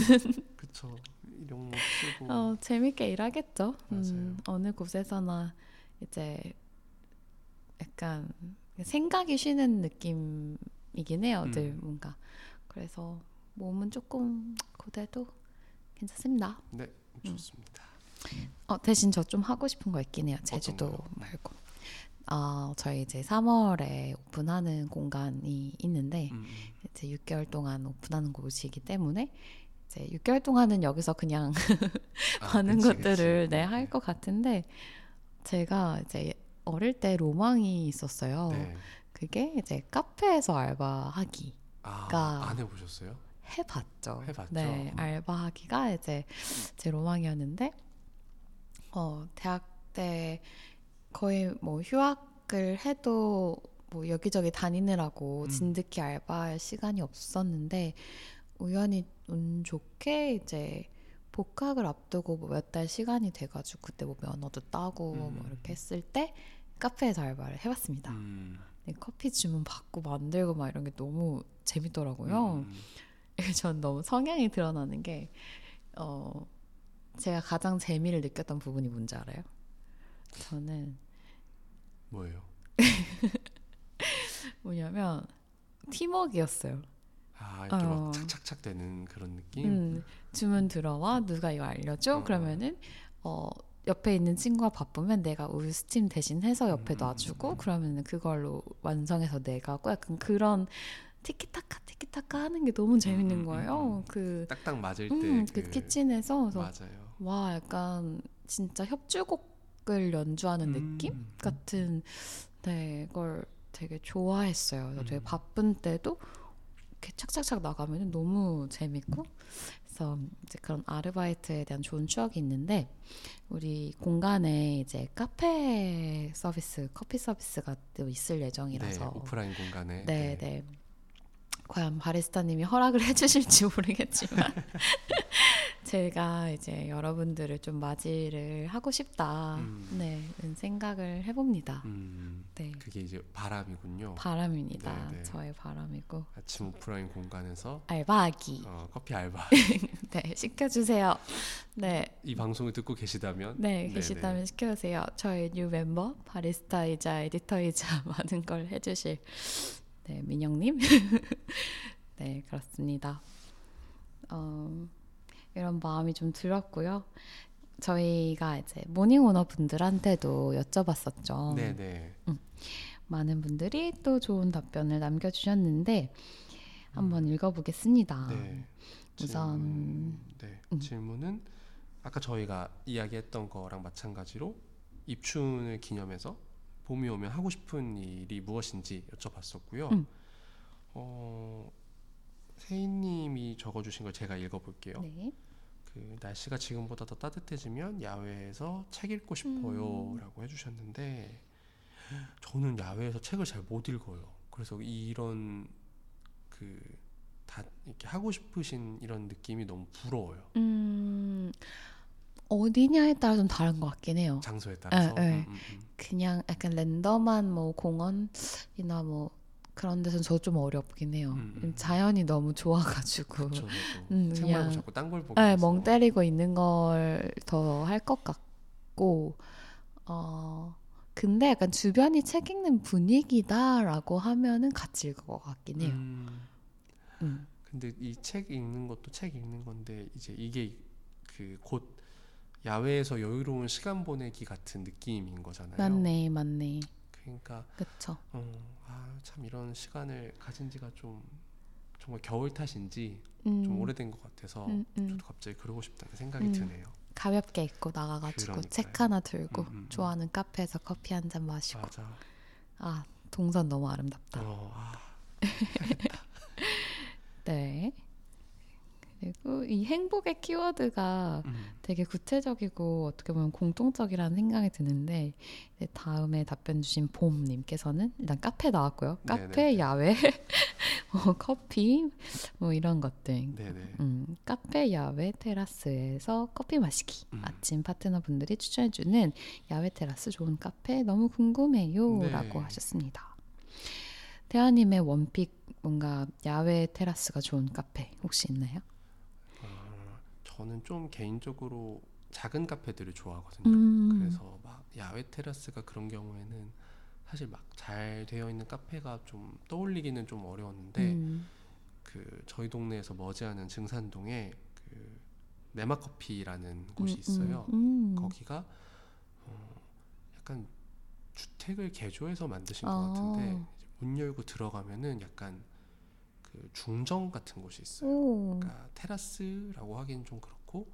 그쵸. 이런 거 쓰고. 어, 재밌게 일하겠죠. 음. 어느 곳에서나 이제 약간 생각이 쉬는 느낌이긴 해요. 늘 음. 뭔가. 그래서 몸은 조금 고돼도 괜찮습니다. 네 좋습니다. 어, 대신 저 좀 하고 싶은 거 있긴 해요. 제주도? 말고. 아, 저희 이제 3월에 오픈하는 공간이 있는데 음, 음. 이제 6개월 동안 오픈하는 곳이기 때문에 이제 6개월 동안은 여기서 그냥 아, 많은 그치, 것들을. 네, 할 것 같은데 제가 이제 어릴 때 로망이 있었어요. 네. 그게 이제 카페에서 알바하기 아, 안 해보셨어요? 해봤죠. 해봤죠? 네, 음. 알바하기가 이제 제 로망이었는데 어 대학 때 거의 뭐 휴학을 해도 뭐 여기저기 다니느라고 음. 진득히 알바할 시간이 없었는데 우연히 운 좋게 이제 복학을 앞두고 뭐 몇 달 시간이 돼가지고 그때 뭐 면허도 따고 뭐 음. 이렇게 했을 때 카페에서 알바를 해봤습니다. 음, 네, 커피 주문 받고 만들고 막 이런 게 너무 재밌더라고요. 음, 전 너무 성향이 드러나는 게 어, 제가 가장 재미를 느꼈던 부분이 뭔지 알아요? 저는 뭐예요? 뭐냐면 팀워크였어요. 아 이렇게 어. 막 착착착 되는 그런 느낌. 음, 주문 들어와 누가 이거 알려줘? 어. 그러면은 어 옆에 있는 친구가 바쁘면 내가 우유 스팀 대신 해서 옆에 음, 놔주고 음. 그러면은 그걸로 완성해서 내가 하고 약간 그런 티키타카 티키타카 하는 게 너무 재밌는 음, 음, 거예요. 음. 그, 딱딱 맞을 음, 때그 키친에서 맞아요. 와 약간 진짜 협주곡을 연주하는 느낌 음. 같은 네 그걸 되게 좋아했어요. 되게 음. 바쁜 때도 이렇게 착착착 나가면 너무 재밌고 그래서 이제 그런 아르바이트에 대한 좋은 추억이 있는데 우리 공간에 이제 카페 서비스, 커피 서비스가 또 있을 네, 예정이라서. 오프라인 공간에. 네, 네. 과연 바리스타님이 허락을 해주실지 모르겠지만 제가 이제 여러분들을 좀 맞이를 하고 싶다. 음. 네, 는 생각을 해봅니다. 음, 네, 그게 이제 바람이군요. 바람입니다. 네, 네. 저의 바람이고 아침 오프라인 공간에서 알바하기. 어, 커피 알바 네, 시켜주세요. 네, 이 방송을 듣고 계시다면 네, 네네. 계시다면 시켜주세요. 저의 new member 바리스타이자 에디터이자 많은 걸 해주실 네 민영님. 네 그렇습니다. 어, 이런 마음이 좀 들었고요. 저희가 이제 모닝 오너 분들한테도 여쭤봤었죠. 네네 많은 분들이 또 좋은 답변을 남겨주셨는데 한번 읽어보겠습니다. 네. 우선 질문, 네. 음. 질문은 아까 저희가 이야기했던 거랑 마찬가지로 입춘을 기념해서 봄이 오면 하고 싶은 일이 무엇인지 여쭤봤었고요. 음. 어, 세인님이 적어주신 걸 제가 읽어볼게요. 네. 그 날씨가 지금보다 더 따뜻해지면 야외에서 책 읽고 음. 싶어요라고 해주셨는데 저는 야외에서 책을 잘 못 읽어요. 그래서 이런 그 다 이렇게 하고 싶으신 이런 느낌이 너무 부러워요. 음 어디냐에 따라 좀 다른 것 같긴 해요. 장소에 따라서. 네. 음, 음, 음. 그냥 약간 랜덤한 뭐 공원이나 뭐 그런 데서는 저 좀 어렵긴 해요. 음, 음. 자연이 너무 좋아가지고 그쵸, 음, 책 그냥- 자꾸 딴걸 보고 네. 멍 때리고 있는 걸 더 할 것 같고 어 근데 약간 주변이 책 읽는 분위기다라고 하면은 같이 읽을 것 같긴 해요. 음, 음. 근데 이 책 읽는 것도 책 읽는 건데 이제 이게 그 곧 야외에서 여유로운 시간 보내기 같은 느낌인 거잖아요. 맞네, 맞네. 그러니까. 어, 아, 참 이런 시간을 가진 지가 좀 정말 겨울 탓인지 음, 좀 오래된 것 같아서 음, 음. 저도 갑자기 그러고 싶다는 생각이 음. 드네요. 가볍게 입고 나가가지고 그러니까요. 책 하나 들고 음, 음, 음. 좋아하는 카페에서 커피 한 잔 마시고 맞아. 아 동선 너무 아름답다. 어, 아, 네. 그리고 이 행복의 키워드가 음, 되게 구체적이고 어떻게 보면 공통적이라는 생각이 드는데 다음에 답변 주신 봄님께서는 일단 카페 나왔고요. 카페, 네네. 야외, 뭐 커피 뭐 이런 것들. 네네. 음, 카페, 야외, 테라스에서 커피 마시기. 음. 아침 파트너분들이 추천해주는 야외 테라스 좋은 카페 너무 궁금해요. 네. 라고 하셨습니다. 대하님의 원픽 뭔가 야외 테라스가 좋은 카페 혹시 있나요? 어, 저는 좀 개인적으로 작은 카페들을 좋아하거든요. 음, 그래서 막 야외 테라스가 그런 경우에는 사실 막 잘 되어 있는 카페가 좀 떠올리기는 좀 어려웠는데 음, 그 저희 동네에서 머지않은 증산동에 그 네마커피라는 곳이 음, 있어요. 음, 음. 거기가 어, 약간 주택을 개조해서 만드신 아. 것 같은데 이제 문 열고 들어가면은 약간 그 중정 같은 곳이 있어요. 오, 그러니까 테라스라고 하기는 좀 그렇고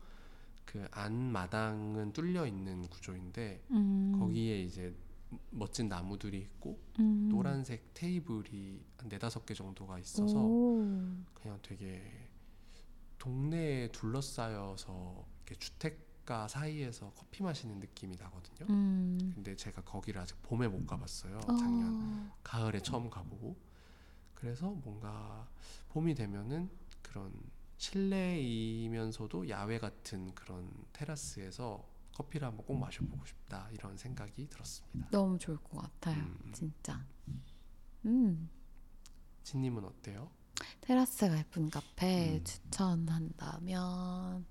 그 안마당은 뚫려 있는 구조인데 음, 거기에 이제 멋진 나무들이 있고 음. 노란색 테이블이 한 네다섯 개 정도가 있어서 오, 그냥 되게 동네에 둘러싸여서 이렇게 주택가 사이에서 커피 마시는 느낌이 나거든요. 음. 근데 제가 거기를 아직 봄에 못 가봤어요. 어, 작년 가을에 처음 가보고 그래서 뭔가 봄이 되면은 그런 실내이면서도 야외 같은 그런 테라스에서 커피를 한번 꼭 마셔보고 싶다 이런 생각이 들었습니다. 너무 좋을 것 같아요. 음. 진짜. 음. 진님은 어때요? 테라스가 예쁜 카페 음. 추천한다면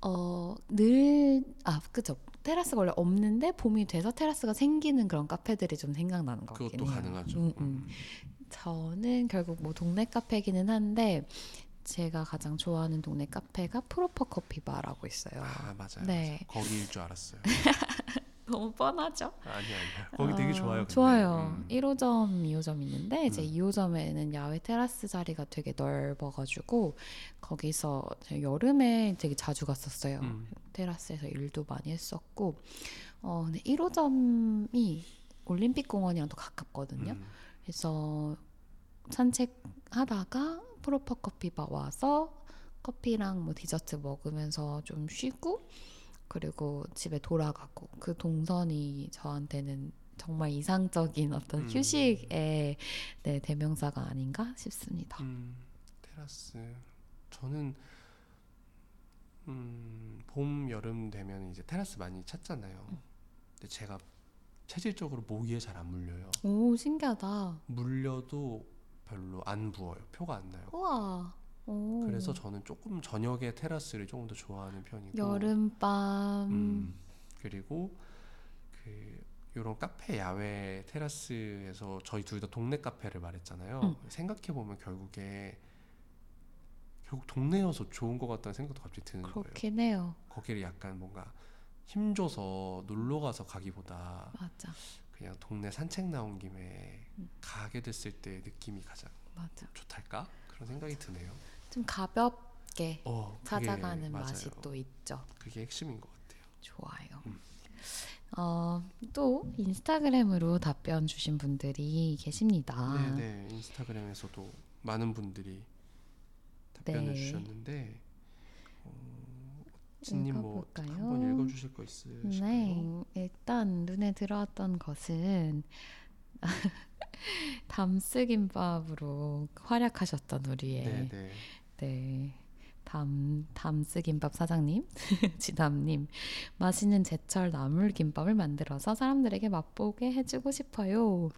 어, 늘, 아, 그죠. 테라스가 원래 없는데 봄이 돼서 테라스가 생기는 그런 카페들이 좀 생각나는 것 같긴 그것도 해요. 가능하죠. 음, 음. 저는 결국 뭐 동네 카페기는 한데 제가 가장 좋아하는 동네 카페가 프로퍼 커피바라고 있어요. 아 맞아요. 네. 맞아요. 거기일 줄 알았어요. 너무 뻔하죠? 아니 아니요. 거기 되게 어, 좋아요. 근데. 좋아요. 음. 1호점, 2호점 있는데 이제 음. 2호점에는 야외 테라스 자리가 되게 넓어가지고 거기서 여름에 되게 자주 갔었어요. 음. 테라스에서 일도 많이 했었고 어 근데 1호점이 올림픽 공원이랑 또 가깝거든요. 음. 그래서 산책하다가 프로퍼 커피바 와서 커피랑 뭐 디저트 먹으면서 좀 쉬고 그리고 집에 돌아가고 그 동선이 저한테는 정말 이상적인 어떤 음. 휴식의 네, 대명사가 아닌가 싶습니다. 음, 테라스. 저는 음, 봄 여름 되면 이제 테라스 많이 찾잖아요. 음. 근데 제가 체질적으로 모기에 잘 안 물려요. 오 신기하다. 물려도 별로 안 부어요. 표가 안 나요. 우와. 오. 그래서 저는 조금 저녁에 테라스를 조금 더 좋아하는 편이고 여름밤. 음, 그리고 그 이런 카페 야외 테라스에서 저희 둘 다 동네 카페를 말했잖아요. 음. 생각해 보면 결국에 결국 동네여서 좋은 것 같다는 생각도 갑자기 드는 거예요. 그렇긴 해요. 거기를 약간 뭔가 힘줘서 놀러 가서 가기보다 맞아. 그냥 동네 산책 나온 김에 음. 가게 됐을 때 느낌이 가장 맞아. 좋달까 그런 생각이 드네요. 좀 가볍게 어, 찾아가는 맞아요. 맛이 또 있죠. 그게 핵심인 것 같아요. 좋아요. 음. 어, 또 인스타그램으로 답변 주신 분들이 계십니다. 네, 네. 인스타그램에서도 많은 분들이 답변을 네. 주셨는데 어, 진님 뭐? 한번 읽어주실 거 있으실까요? 네, 일단 눈에 들어왔던 것은 담스김밥으로 활약하셨던 우리의 네, 네. 네. 담, 담스김밥 사장님, 지담님, 맛있는 제철 나물김밥을 만들어서 사람들에게 맛보게 해주고 싶어요.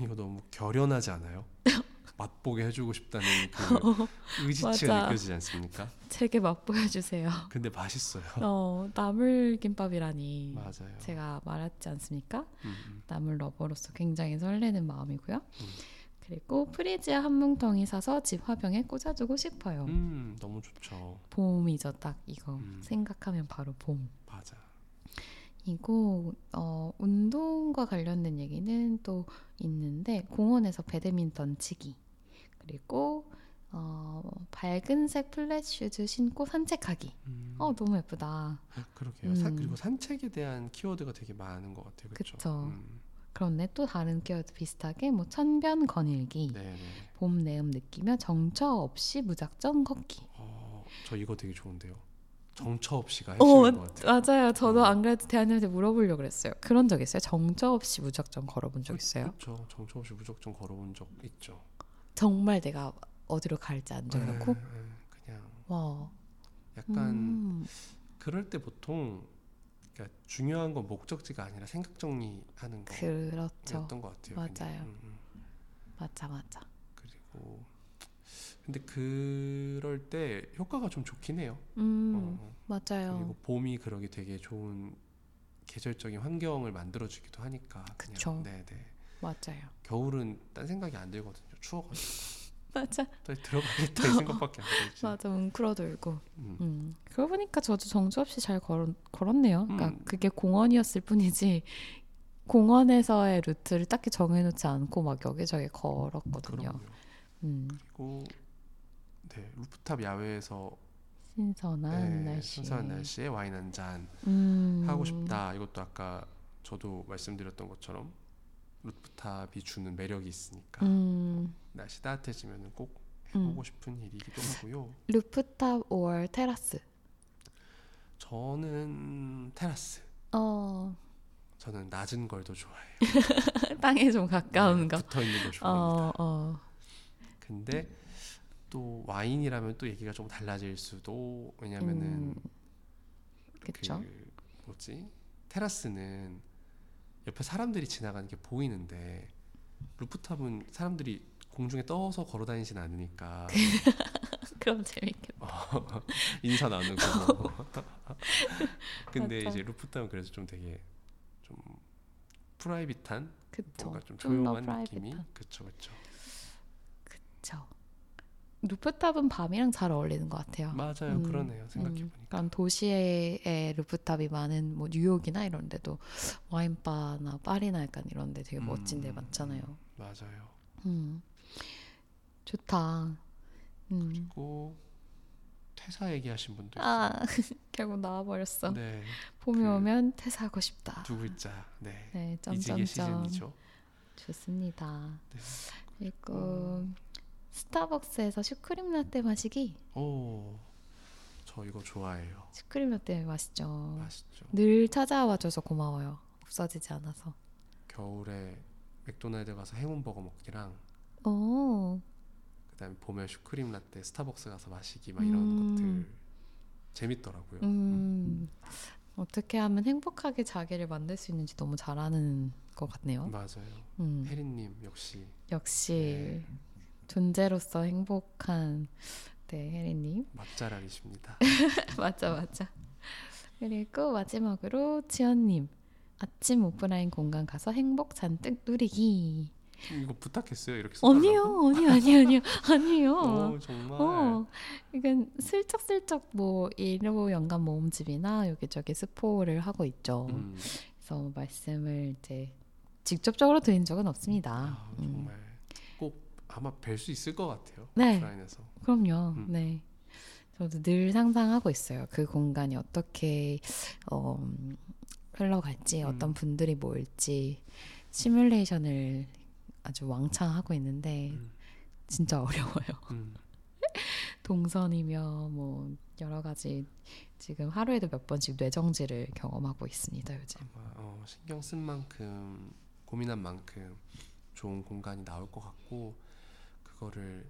이거 너무 결연하지 않아요? 맛보게 해주고 싶다는 그 의지치가. 느껴지지 않습니까? 제게 맛보여 주세요. 근데 맛있어요. 어, 나물 김밥이라니. 맞아요. 제가 말했지 않습니까? 음, 음. 나물 러버로서 굉장히 설레는 마음이고요. 음. 그리고 프리지아 한 뭉텅이 사서 집 화병에 꽂아두고 싶어요. 음, 너무 좋죠. 봄이죠, 딱 이거. 음. 생각하면 바로 봄. 맞아. 이고 어, 운동과 관련된 얘기는 또 있는데 공원에서 배드민턴 치기 그리고 어, 밝은색 flat shoes 신고 산책하기. 음, 어 너무 예쁘다. 그러게요. 사- 음. 그리고 산책에 대한 키워드가 되게 많은 것 같아요. 그렇죠? 그쵸. 그런데 또 다른 키워드 비슷하게 뭐 천변 거닐기, 네, 네. 봄 내음 느끼며 정처 없이 무작정 걷기. 어, 저 이거 되게 좋은데요. 정처 없이가 어, 핵심인 것 같아요. 맞아요. 저도 음. 안 그래도 대한님한테 물어보려고 그랬어요. 그런 적 있어요? 정처 없이 무작정 걸어본 적 있어요? 그렇죠. 정처 없이 무작정 걸어본 적 있죠. 정말 내가 어디로 갈지 안 정해놓고 네, 네, 그냥 와. 약간 음, 그럴 때 보통 그러니까 중요한 건 목적지가 아니라 생각 정리하는 그렇죠. 거였던 것 같아요. 맞아요. 음, 음. 맞아, 맞아. 그리고 근데 그럴 때 효과가 좀 좋긴 해요. 음, 어, 어. 맞아요. 그리고 봄이 그러기 되게 좋은 계절적인 환경을 만들어주기도 하니까. 그쵸. 네네. 맞아요. 겨울은 딴 생각이 안 들거든요. 추워가지고 맞아, 또 들어가겠다 이 생각밖에 안 들지. 맞아. 웅크러들고. 음. 음. 그러고 보니까 저도 정처 없이 잘 걸었, 걸었네요. 그러니까 음. 그게 공원이었을 뿐이지 공원에서의 루트를 딱히 정해놓지 않고 막 여기저기 걸었거든요. 그럼요. 음, 그리고 네 루프탑 야외에서 신선한 네, 날씨. 선선한 날씨에 와인 한잔 음, 하고 싶다. 이것도 아까 저도 말씀드렸던 것처럼 rooftop이 주는 매력이 있으니까 음, 날씨 따뜻해지면 꼭 음. 해보고 싶은 일이기도 하고요. 루프탑 5월 테라스. 저는 테라스. 어, 저는 낮은 걸 더 좋아해요. 땅에 좀 가까운 거. 붙어 있는 걸 좋아합니다. 어, 어. 근데 또 와인이라면 또 얘기가 좀 달라질 수도 왜냐면은 음, 그쵸. 그 뭐지 테라스는 옆에 사람들이 지나가는 게 보이는데 rooftop은 사람들이 공중에 떠서 걸어 다니진 않으니까 그럼 재밌겠다. 인사 나누고. 근데 맞아. 이제 rooftop은 그래서 좀 되게 좀 private한 그쵸. 뭔가 좀 조용한 느낌이. private한. 그쵸 그쵸. 그쵸. rooftop은 밤이랑 잘 어울리는 것 같아요. 맞아요 음, 그러네요 생각해 음, 보니까. 그런 도시의 rooftop이 많은 뭐 뉴욕이나 이런 데도 와인바나 파리나 약간 이런 데 되게 멋진 데 음, 많잖아요. 맞아요. 음. 좋다. 음. 그리고 퇴사 얘기하신 분도 있어요. 아, 결국 나와버렸어. 네, 봄이 그 오면 퇴사하고 싶다. 두 글자. 네. 네, 이직의 점점점. 시즌이죠. 좋습니다. 네. 그리고 스타벅스에서 슈크림 라떼 마시기. 오, 저 이거 좋아해요. 슈크림 라떼 맛있죠. 맛있죠. 늘 찾아와줘서 고마워요. 없어지지 않아서. 겨울에 맥도날드 가서 행운 버거 먹기랑 오, 그다음에 봄에 슈크림 라떼 스타벅스 가서 마시기 막 이런 음. 것들 재밌더라고요. 음, 어떻게 하면 행복하게 자기를 만들 수 있는지 너무 잘하는 것 같네요. 맞아요. 음, 혜린님 역시 역시 네. 존재로서 행복한 네 혜리님 맛자랄이십니다. 맞아 맞아. 그리고 마지막으로 지연님 아침 오프라인 공간 가서 행복 잔뜩 누리기. 이거 부탁했어요. 이렇게? 아니요, 아니요, 아니요, 아니요, 아니요. 오, 정말. 어, 이건 슬쩍슬쩍 뭐 일로 연간 모음집이나 여기저기 스포를 하고 있죠. 음. 그래서 말씀을 이제 직접적으로 드린 적은 없습니다. 아, 음, 정말 꼭 아마 뵐 수 있을 것 같아요. 네. 오프라인에서. 그럼요. 음. 네. 저도 늘 상상하고 있어요. 그 공간이 어떻게 어, 음, 흘러갈지, 음. 어떤 분들이 모일지 시뮬레이션을 아주 왕창 하고 있는데 음. 진짜 어려워요. 음. 동선이며 뭐 여러 가지 지금 하루에도 몇 번씩 뇌정지를 경험하고 있습니다. 요즘. 아마 어, 신경 쓴 만큼 고민한 만큼 좋은 공간이 나올 것 같고 그거를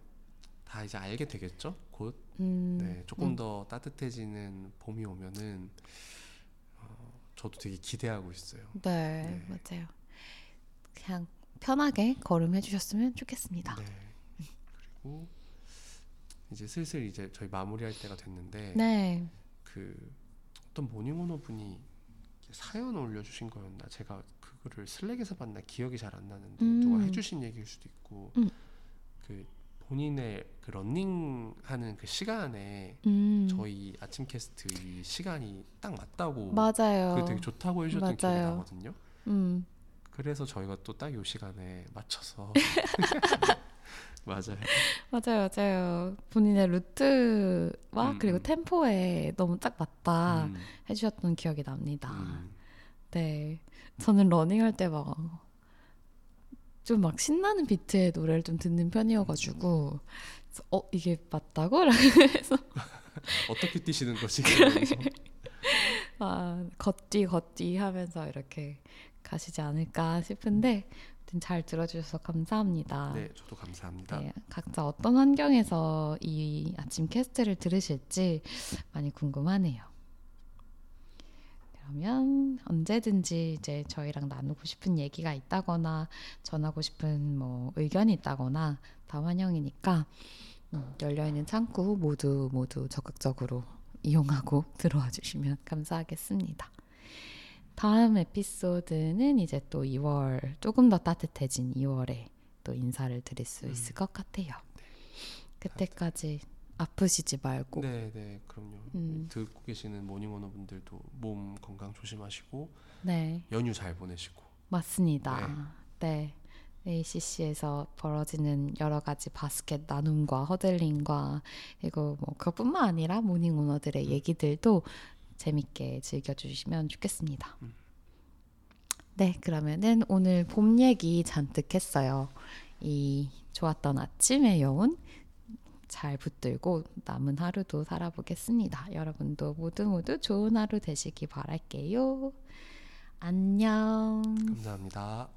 다 이제 알게 되겠죠. 곧. 음, 네, 조금 음. 더 따뜻해지는 봄이 오면은 어, 저도 되게 기대하고 있어요. 네, 네. 맞아요. 그냥 편하게 걸음해 주셨으면 좋겠습니다. 네. 그리고 이제 슬슬 이제 저희 마무리할 때가 됐는데 네. 그 어떤 모닝오너 분이 사연 올려주신 거였나 제가 그거를 슬랙에서 봤나 기억이 잘 안 나는데 음. 누가 해주신 얘기일 수도 있고 음. 그 본인의 그 런닝 하는 그 시간에 음. 저희 아침 캐스트 이 시간이 딱 맞다고 맞아요. 그게 되게 좋다고 해주셨던 기억이. 나거든요. 음. 그래서 저희가 또 딱 이 시간에 맞춰서 맞아요. 맞아요, 맞아요. 본인의 루트와 음, 그리고 음. 템포에 너무 딱 맞다 음, 해주셨던 기억이 납니다. 음. 네, 저는 러닝할 때막 좀 막 신나는 비트의 노래를 좀 듣는 편이어가지고 어 이게 맞다고? 어떻게 뛰시는 거지? 아 걷디 걷디 하면서 이렇게 가시지 않을까 싶은데 잘 들어주셔서 감사합니다. 네, 저도 감사합니다. 네, 각자 어떤 환경에서 이 아침 캐스트를 들으실지 많이 궁금하네요. 그러면 언제든지 이제 저희랑 나누고 싶은 얘기가 있다거나 전하고 싶은 뭐 의견이 있다거나 다 환영이니까 음, 열려있는 창구 모두 모두 적극적으로 이용하고 들어와 주시면 감사하겠습니다. 다음 에피소드는 이제 또 2월 조금 더 따뜻해진 2월에 또 인사를 드릴 수 음. 있을 것 같아요. 그때까지 아프시지 말고 네, 네, 그럼요. 음. 듣고 계시는 모닝오너 분들도 몸 건강 조심하시고 네 연휴 잘 보내시고. 맞습니다. 네. ACC에서 벌어지는 여러 가지 바스켓 나눔과 huddling과 그리고 뭐 그것뿐만 아니라 모닝 오너들의 음. 얘기들도 재밌게 즐겨주시면 좋겠습니다. 음. 네, 그러면은 오늘 봄 얘기 잔뜩 했어요. 이 좋았던 아침의 여운 잘 붙들고 남은 하루도 살아보겠습니다. 여러분도 모두 모두 좋은 하루 되시기 바랄게요. 안녕. 감사합니다.